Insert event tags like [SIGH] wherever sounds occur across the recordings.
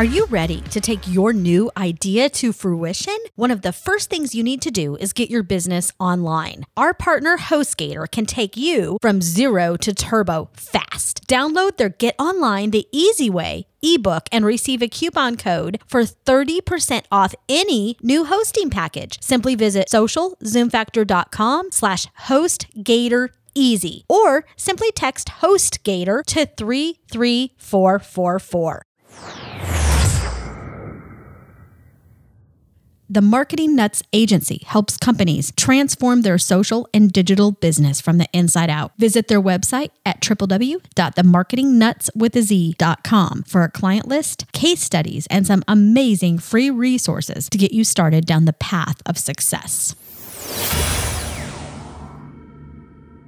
Are you ready to take your new idea to fruition? One of the first things you need to do is get your business online. Our partner HostGator can take you from zero to turbo fast. Download their Get Online the Easy Way ebook and receive a coupon code for 30% off any new hosting package. Simply visit socialzoomfactor.com slash hostgator easy or simply text hostgator to 33444. The Marketing Nuts Agency helps companies transform their social and digital business from the inside out. Visit their website at www.themarketingnutswithaz.com for a client list, case studies, and some amazing free resources to get you started down the path of success.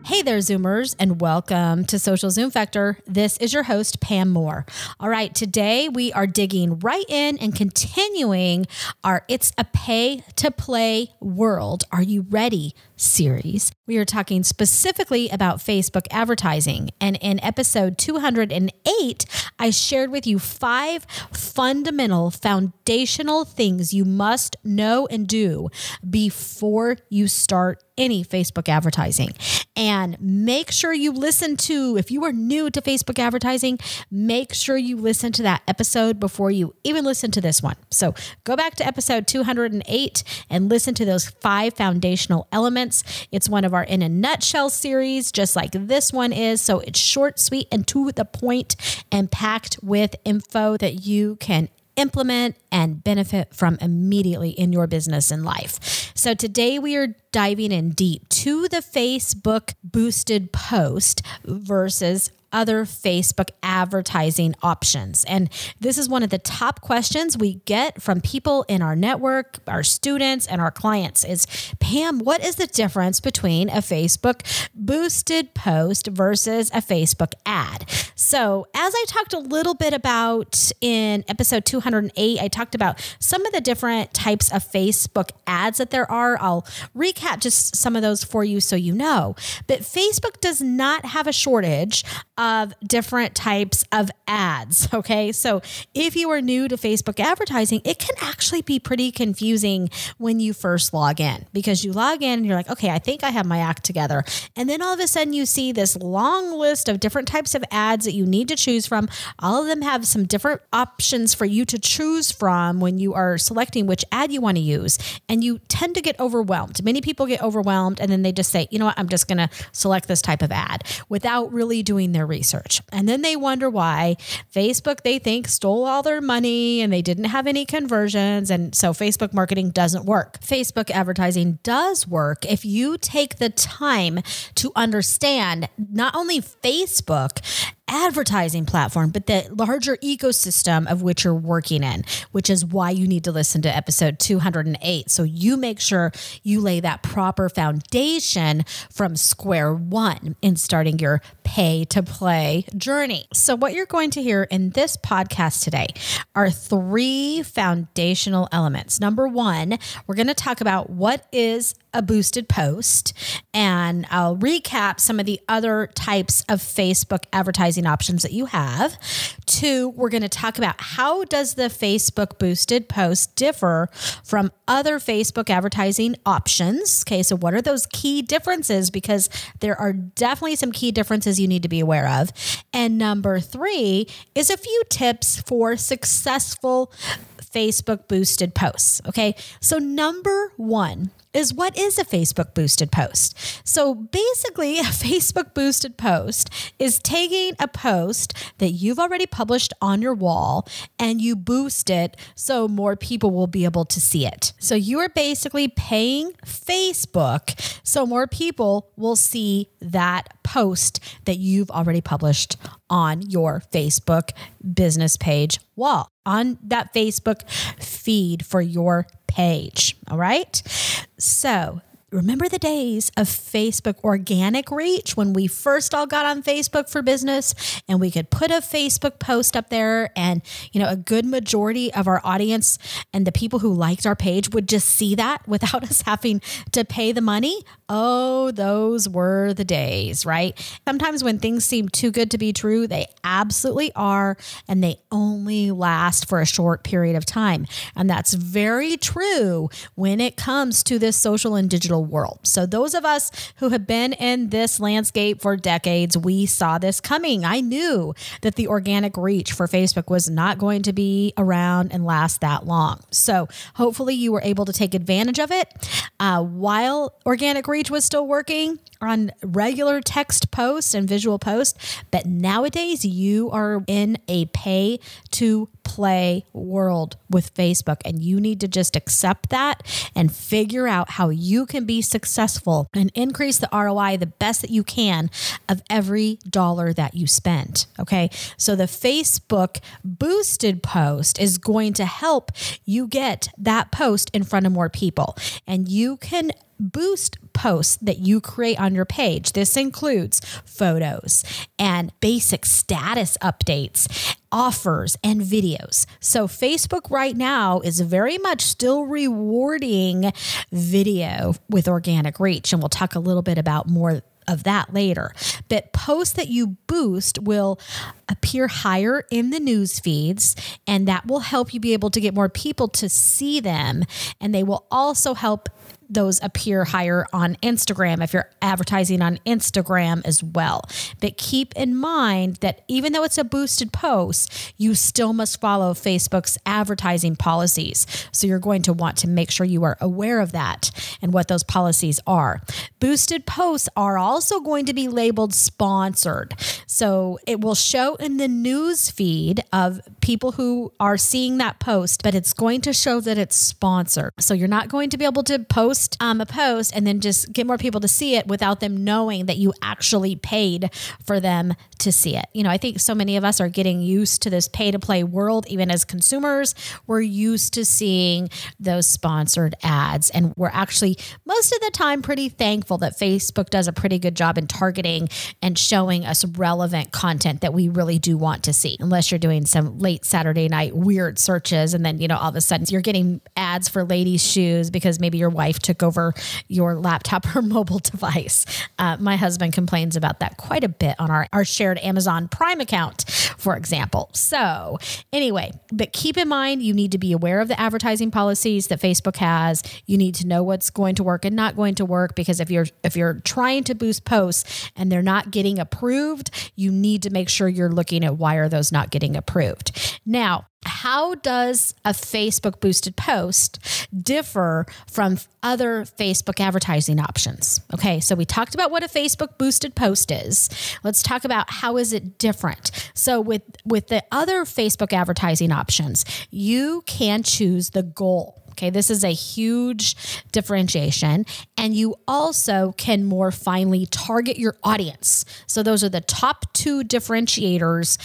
Hey there, Zoomers, and welcome to Social Zoom Factor. This is your host, Pam Moore. All right, today we are digging right in and continuing our It's a Pay to Play World. Are you ready? Series. We are talking specifically about Facebook advertising. And in episode 208, I shared with you five fundamental, foundational things you must know and do before you start any Facebook advertising. And make sure you listen to, if you are new to Facebook advertising, make sure you listen to that episode before you even listen to this one. So go back to episode 208 and listen to those five foundational elements. It's one of our In a Nutshell series, just like this one is. So it's short, sweet, and to the point and packed with info that you can implement and benefit from immediately in your business and life. So today we are diving in deep to the Facebook boosted post versus other Facebook advertising options? And this is one of the top questions we get from people in our network, our students, and our clients is Pam, what is the difference between a Facebook boosted post versus a Facebook ad? So, as I talked a little bit about in episode 208, I talked about some of the different types of Facebook ads that there are. I'll recap just some of those for you so you know. But Facebook does not have a shortage of different types of ads. Okay. So if you are new to Facebook advertising, it can actually be pretty confusing when you first log in because you log in and you're like, okay, I think I have my act together. And then all of a sudden you see this long list of different types of ads that you need to choose from. All of them have some different options for you to choose from when you are selecting which ad you want to use. And you tend to get overwhelmed. Many people get overwhelmed and then they just say, you know what, I'm just going to select this type of ad without really doing their research. And then they wonder why Facebook, they think, stole all their money and they didn't have any conversions. And so Facebook marketing doesn't work. Facebook advertising does work if you take the time to understand not only Facebook advertising platform, but the larger ecosystem of which you're working in, which is why you need to listen to episode 208. So you make sure you lay that proper foundation from square one in starting your pay to play journey. So, what you're going to hear in this podcast today are three foundational elements. Number one, we're going to talk about what is a boosted post, and I'll recap some of the other types of Facebook advertising options that you have. Two, we're going to talk about how does the Facebook boosted post differ from other Facebook advertising options. Okay, so what are those key differences? Because there are definitely some key differences you need to be aware of. And number three is a few tips for successful Facebook boosted posts. Okay. So, number one, is what is a Facebook boosted post? So basically, [LAUGHS] a Facebook boosted post is taking a post that you've already published on your wall and you boost it so more people will be able to see it. So you are basically paying Facebook so more people will see that post that you've already published on your Facebook business page wall, on that Facebook feed for your page. All right. So remember the days of Facebook organic reach when we first all got on Facebook for business and we could put a Facebook post up there and you know a good majority of our audience and the people who liked our page would just see that [LAUGHS] without us having to pay the money oh those were the days right sometimes when things seem too good to be true they absolutely are and they only last for a short period of time and that's very true when it comes to this social and digital world. So, those of us who have been in this landscape for decades, we saw this coming. I knew that the organic reach for Facebook was not going to be around and last that long. So, hopefully, you were able to take advantage of it uh, while organic reach was still working on regular text posts and visual posts. But nowadays, you are in a pay to play world with Facebook, and you need to just accept that and figure out how you can be successful and increase the ROI the best that you can of every dollar that you spend. Okay. So the Facebook boosted post is going to help you get that post in front of more people, and you can boost posts that you create on your page. This includes photos and basic status updates, offers, and videos. So, Facebook right now is very much still rewarding video with organic reach. And we'll talk a little bit about more of that later. But posts that you boost will appear higher in the news feeds, and that will help you be able to get more people to see them. And they will also help those appear higher on Instagram if you're advertising on Instagram as well. But keep in mind that even though it's a boosted post, you still must follow Facebook's advertising policies. So you're going to want to make sure you are aware of that and what those policies are. Boosted posts are also going to be labeled sponsored. So it will show in the news feed of people who are seeing that post, but it's going to show that it's sponsored. So you're not going to be able to post um, a post and then just get more people to see it without them knowing that you actually paid for them to see it. You know, I think so many of us are getting used to this pay to play world, even as consumers. We're used to seeing those sponsored ads, and we're actually most of the time pretty thankful that Facebook does a pretty good job in targeting and showing us relevant content that we really do want to see, unless you're doing some late Saturday night weird searches and then, you know, all of a sudden you're getting ads for ladies' shoes because maybe your wife took took over your laptop or [LAUGHS] mobile device. Uh, my husband complains about that quite a bit on our, our shared Amazon Prime account, for example. So, anyway, but keep in mind you need to be aware of the advertising policies that Facebook has. You need to know what's going to work and not going to work because if you're if you're trying to boost posts and they're not getting approved, you need to make sure you're looking at why are those not getting approved. Now, how does a Facebook boosted post differ from other Facebook advertising options? Okay, so we talked about what a Facebook boosted post is. Let's talk about how is it different. So with with the other Facebook advertising options, you can choose the goal Okay, this is a huge differentiation. And you also can more finely target your audience. So, those are the top two differentiators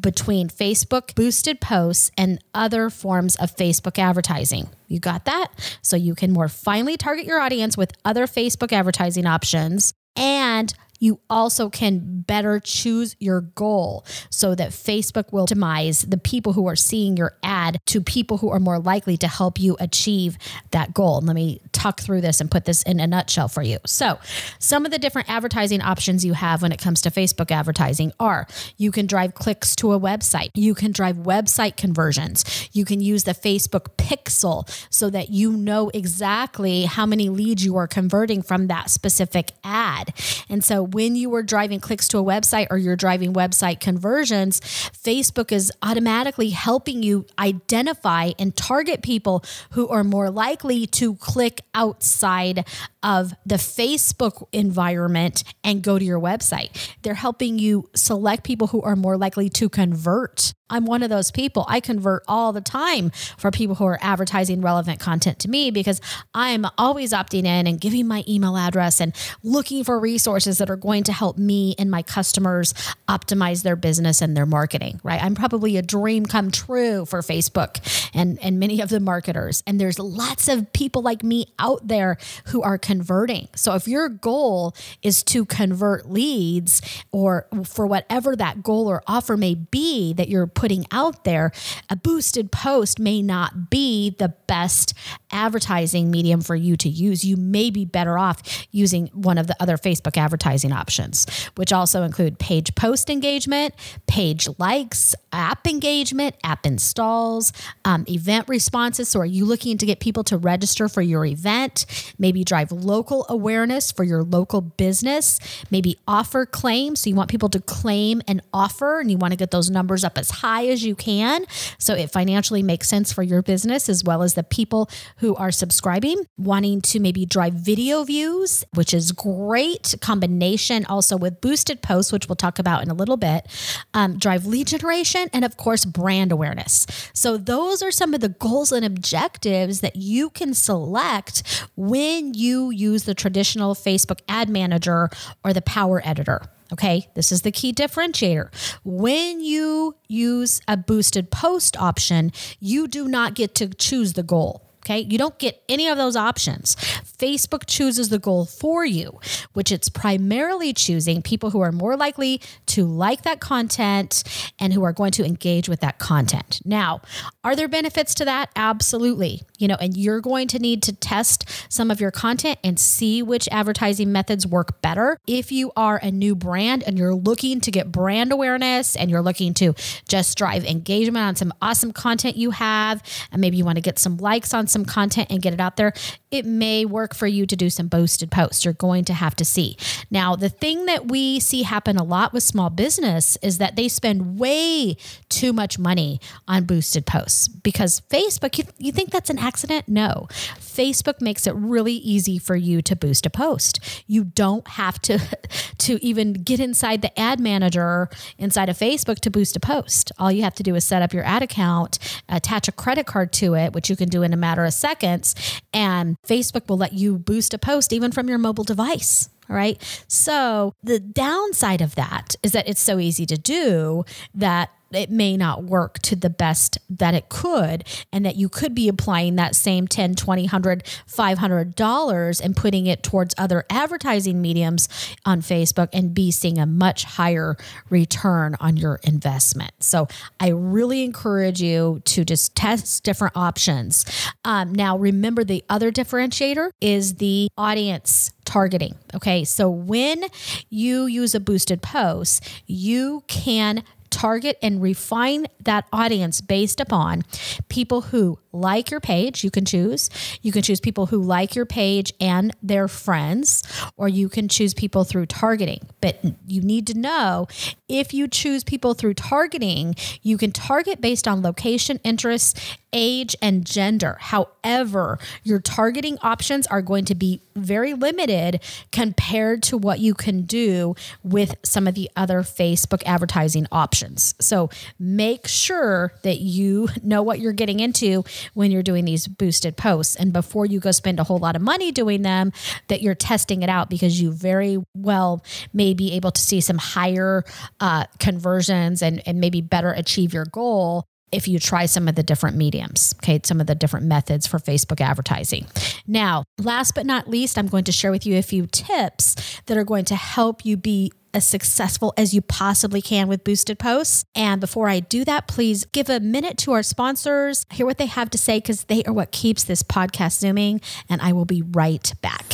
between Facebook boosted posts and other forms of Facebook advertising. You got that? So, you can more finely target your audience with other Facebook advertising options and you also can better choose your goal so that Facebook will optimize the people who are seeing your ad to people who are more likely to help you achieve that goal. let me talk through this and put this in a nutshell for you. So, some of the different advertising options you have when it comes to Facebook advertising are you can drive clicks to a website, you can drive website conversions, you can use the Facebook pixel so that you know exactly how many leads you are converting from that specific ad. And so, when you are driving clicks to a website or you're driving website conversions, Facebook is automatically helping you identify and target people who are more likely to click outside of the Facebook environment and go to your website. They're helping you select people who are more likely to convert I'm one of those people. I convert all the time for people who are advertising relevant content to me because I'm always opting in and giving my email address and looking for resources that are going to help me and my customers optimize their business and their marketing, right? I'm probably a dream come true for Facebook and, and many of the marketers. And there's lots of people like me out there who are converting. So if your goal is to convert leads or for whatever that goal or offer may be that you're putting out there, a boosted post may not be the best advertising medium for you to use. You may be better off using one of the other Facebook advertising options, which also include page post engagement, page likes, app engagement, app installs, um, event responses. So, are you looking to get people to register for your event? Maybe drive local awareness for your local business, maybe offer claims. So, you want people to claim an offer and you want to get those numbers up as high high as you can so it financially makes sense for your business as well as the people who are subscribing, wanting to maybe drive video views, which is great combination also with boosted posts, which we'll talk about in a little bit, um, drive lead generation, and of course, brand awareness. So, those are some of the goals and objectives that you can select when you use the traditional Facebook ad manager or the power editor. Okay, this is the key differentiator. When you use a boosted post option, you do not get to choose the goal. Okay. You don't get any of those options. Facebook chooses the goal for you, which it's primarily choosing people who are more likely to like that content and who are going to engage with that content. Now, are there benefits to that? Absolutely. You know, and you're going to need to test some of your content and see which advertising methods work better. If you are a new brand and you're looking to get brand awareness and you're looking to just drive engagement on some awesome content you have, and maybe you want to get some likes on some content and get it out there, it may work for you to do some boosted posts. You're going to have to see. Now, the thing that we see happen a lot with small business is that they spend way too much money on boosted posts because Facebook, you, you think that's an accident? No. Facebook makes it really easy for you to boost a post. You don't have to [LAUGHS] to even get inside the ad manager inside of Facebook to boost a post. All you have to do is set up your ad account, attach a credit card to it, which you can do in a matter of seconds, and Facebook will let you boost a post even from your mobile device. All right. So the downside of that is that it's so easy to do that it may not work to the best that it could and that you could be applying that same 10 20 100 500 dollars and putting it towards other advertising mediums on facebook and be seeing a much higher return on your investment so i really encourage you to just test different options um, now remember the other differentiator is the audience targeting. Okay. So when you use a boosted post, you can target and refine that audience based upon people who like your page. You can choose. You can choose people who like your page and their friends, or you can choose people through targeting. But you need to know if you choose people through targeting, you can target based on location, interests, age, and gender. However, your targeting options are going to be very limited compared to what you can do with some of the other Facebook advertising options. So make sure that you know what you're getting into when you're doing these boosted posts. And before you go spend a whole lot of money doing them, that you're testing it out because you very well may be able to see some higher uh, conversions and, and maybe better achieve your goal if you try some of the different mediums, okay, some of the different methods for Facebook advertising. Now, last but not least, I'm going to share with you a few tips that are going to help you be as successful as you possibly can with boosted posts. And before I do that, please give a minute to our sponsors, hear what they have to say, because they are what keeps this podcast zooming. And I will be right back.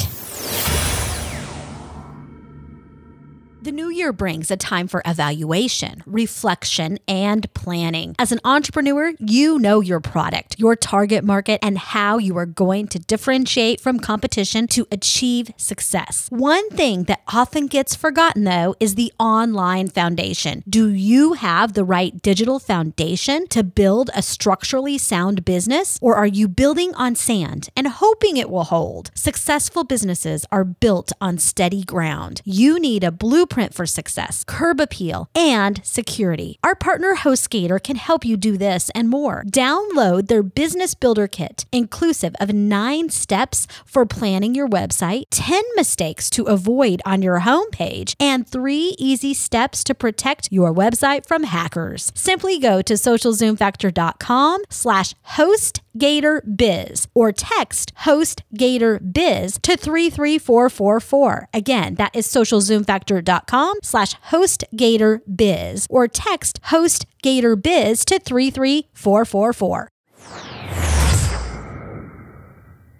The new year brings a time for evaluation, reflection, and planning. As an entrepreneur, you know your product, your target market, and how you are going to differentiate from competition to achieve success. One thing that often gets forgotten, though, is the online foundation. Do you have the right digital foundation to build a structurally sound business, or are you building on sand and hoping it will hold? Successful businesses are built on steady ground. You need a blueprint for success, curb appeal, and security. Our partner HostGator can help you do this and more. Download their Business Builder Kit, inclusive of nine steps for planning your website, 10 mistakes to avoid on your homepage, and three easy steps to protect your website from hackers. Simply go to socialzoomfactor.com slash hostgatorbiz or text host Gator Biz to 33444. Again, that is socialzoomfactor.com com slash Biz or text host Gator Biz to 33444.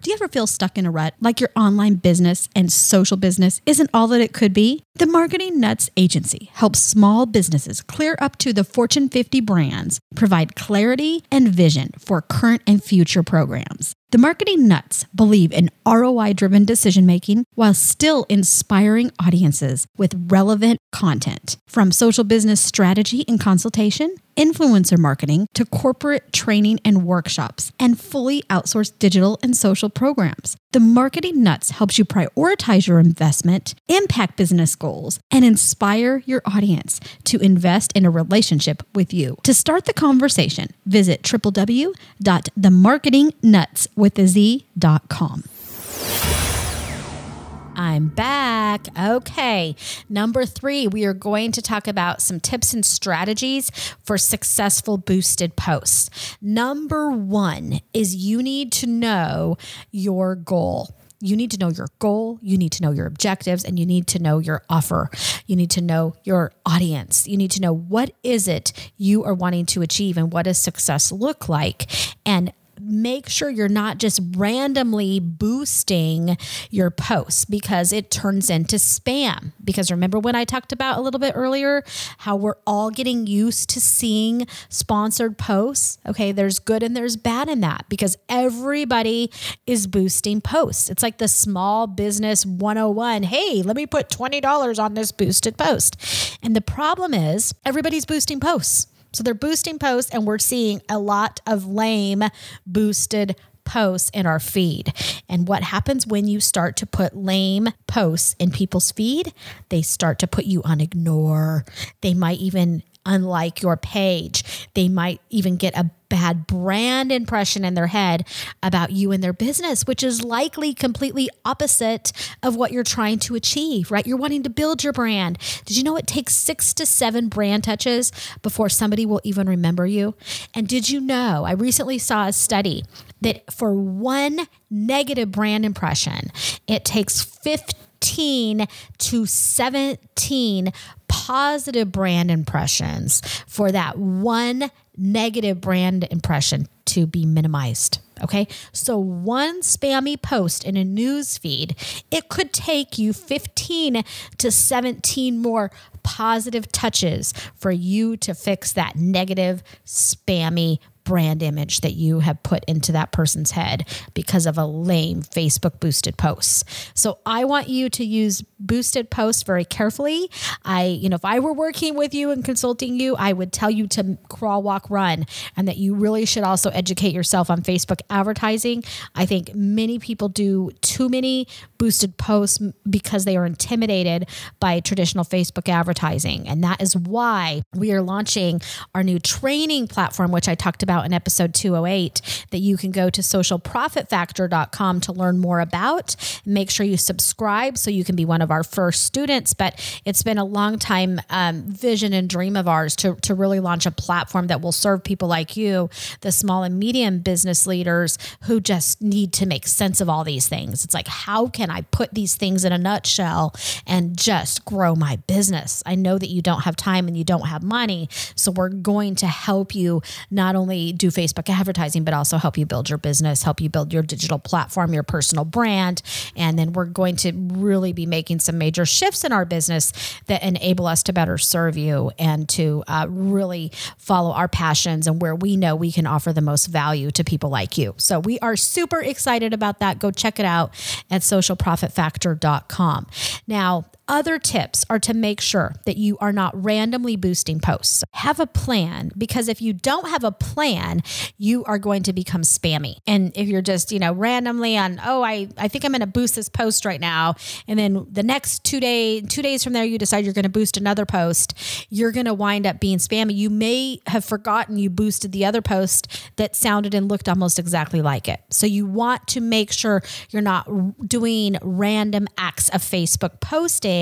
Do you ever feel stuck in a rut, like your online business and social business isn't all that it could be? The Marketing Nuts Agency helps small businesses clear up to the Fortune 50 brands, provide clarity and vision for current and future programs. The marketing nuts believe in ROI driven decision making while still inspiring audiences with relevant content. From social business strategy and consultation, influencer marketing, to corporate training and workshops, and fully outsourced digital and social programs. The Marketing Nuts helps you prioritize your investment, impact business goals, and inspire your audience to invest in a relationship with you. To start the conversation, visit www.themarketingnutswithaz.com. I'm back. Okay. Number three, we are going to talk about some tips and strategies for successful boosted posts. Number one is you need to know your goal you need to know your goal, you need to know your objectives, and you need to know your offer. You need to know your audience. You need to know what is it you are wanting to achieve and what does success look like. And make sure you're not just randomly boosting your posts because it turns into spam. Because remember when I talked about a little bit earlier how we're all getting used to seeing sponsored posts? Okay, there's good and there's bad in that because everybody is boosting posts. It's like the small business 101. Hey, let me put $20 on this boosted post. And the problem is everybody's boosting posts. So they're boosting posts, and we're seeing a lot of lame boosted posts in our feed. And what happens when you start to put lame posts in people's feed? They start to put you on ignore. They might even unlike your page. They might even get a bad brand impression in their head about you and their business, which is likely completely opposite of what you're trying to achieve, right? You're wanting to build your brand. Did you know it takes six to seven brand touches before somebody will even remember you? And did you know, I recently saw a study that for one negative brand impression, it takes 15 15 to 17 positive brand impressions for that one negative brand impression to be minimized. Okay. So one spammy post in a news feed, it could take you 15 to 17 more positive touches for you to fix that negative spammy brand image that you have put into that person's head because of a lame Facebook boosted post. So I want you to use boosted posts very carefully. I, you know, if I were working with you and consulting you, I would tell you to crawl, walk, run, and that you really should also educate yourself on Facebook advertising. I think many people do too many boosted posts because they are intimidated by traditional Facebook advertising. And that is why we are launching our new training platform, which I talked about about in episode 208 that you can go to socialprofitfactor.com to learn more about. Make sure you subscribe so you can be one of our first students. But it's been a long time um, vision and dream of ours to, to really launch a platform that will serve people like you, the small and medium business leaders who just need to make sense of all these things. It's like, how can I put these things in a nutshell and just grow my business? I know that you don't have time and you don't have money. So we're going to help you not only do Facebook advertising, but also help you build your business, help you build your digital platform, your personal brand. And then we're going to really be making some major shifts in our business that enable us to better serve you and to uh, really follow our passions and where we know we can offer the most value to people like you. So we are super excited about that. Go check it out at socialprofitfactor.com. Now, other tips are to make sure that you are not randomly boosting posts. Have a plan because if you don't have a plan, you are going to become spammy. And if you're just, you know, randomly on, oh, I, I think I'm going to boost this post right now. And then the next two day, two days from there, you decide you're going to boost another post, you're going to wind up being spammy. You may have forgotten you boosted the other post that sounded and looked almost exactly like it. So you want to make sure you're not doing random acts of Facebook posting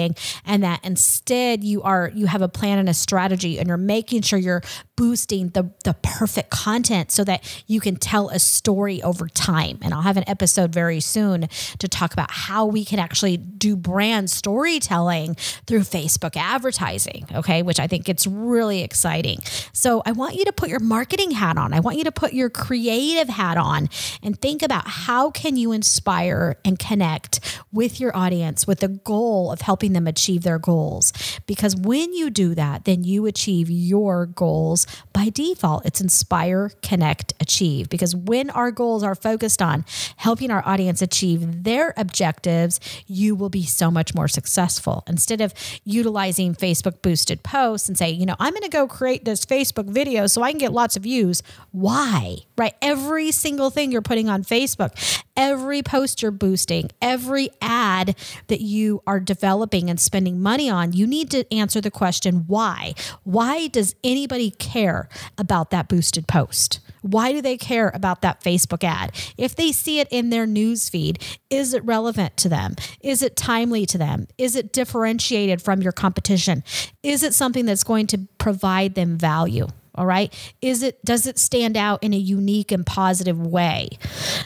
and that instead you are you have a plan and a strategy and you're making sure you're boosting the the perfect content so that you can tell a story over time. And I'll have an episode very soon to talk about how we can actually do brand storytelling through Facebook advertising okay which I think it's really exciting. So I want you to put your marketing hat on. I want you to put your creative hat on and think about how can you inspire and connect with your audience with the goal of helping helping them achieve their goals. Because when you do that, then you achieve your goals by default. It's inspire, connect, achieve. Because when our goals are focused on helping our audience achieve their objectives, you will be so much more successful. Instead of utilizing Facebook boosted posts and say, you know, I'm going to go create this Facebook video so I can get lots of views. Why? Right? Every single thing you're putting on Facebook, every post you're boosting, every ad that you are developing and spending money on, you need to answer the question why? Why does anybody care about that boosted post? Why do they care about that Facebook ad? If they see it in their news feed, is it relevant to them? Is it timely to them? Is it differentiated from your competition? Is it something that's going to provide them value? All right. Is it does it stand out in a unique and positive way?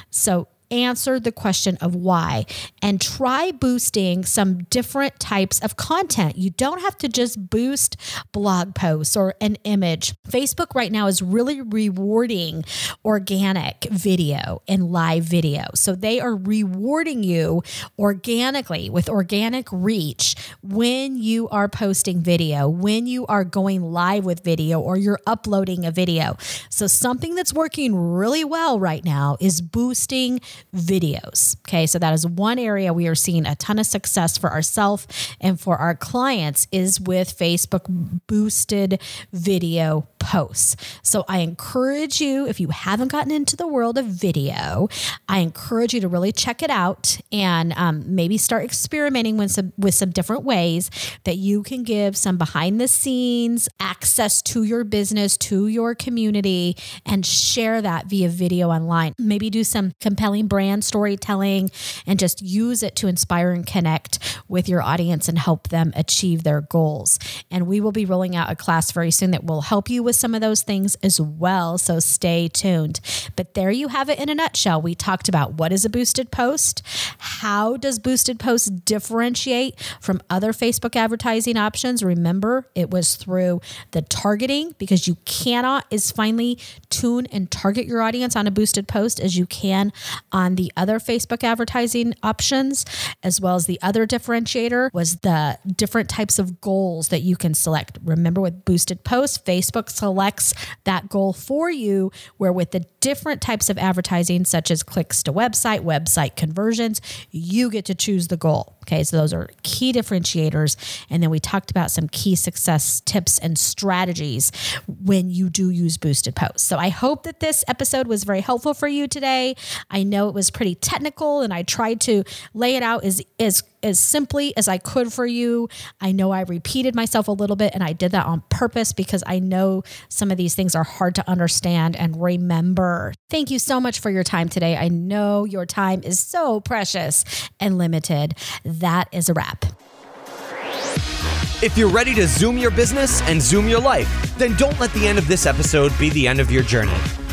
So answer the question of why and try boosting some different types of content. You don't have to just boost blog posts or an image. Facebook right now is really rewarding organic video and live video. So they are rewarding you organically with organic reach when you are posting video, when you are going live with video or you're uploading a video. So something that's working really well right now is boosting videos. Okay, so that is one area we are seeing a ton of success for ourselves and for our clients is with Facebook boosted video posts. So I encourage you, if you haven't gotten into the world of video, I encourage you to really check it out and um, maybe start experimenting with some with some different ways that you can give some behind the scenes access to your business, to your community, and share that via video online. Maybe do some compelling brand storytelling and just use it to inspire and connect with your audience and help them achieve their goals. And we will be rolling out a class very soon that will help you with some of those things as well. So stay tuned. But there you have it in a nutshell. We talked about what is a boosted post, how does boosted posts differentiate from other Facebook advertising options. Remember, it was through the targeting because you cannot is finally tune and target your audience on a boosted post as you can on the other Facebook advertising options, as well as the other differentiator was the different types of goals that you can select. Remember, with boosted posts, Facebook selects that goal for you, where with the different types of advertising, such as clicks to website, website conversions, you get to choose the goal. Okay, so those are key differentiators. And then we talked about some key success tips and strategies when you do use boosted posts. So I hope that this episode was very helpful for you today. I know it was pretty technical and I tried to lay it out as, as as simply as I could for you. I know I repeated myself a little bit and I did that on purpose because I know some of these things are hard to understand and remember. Thank you so much for your time today. I know your time is so precious and limited. That is a wrap. If you're ready to zoom your business and zoom your life, then don't let the end of this episode be the end of your journey.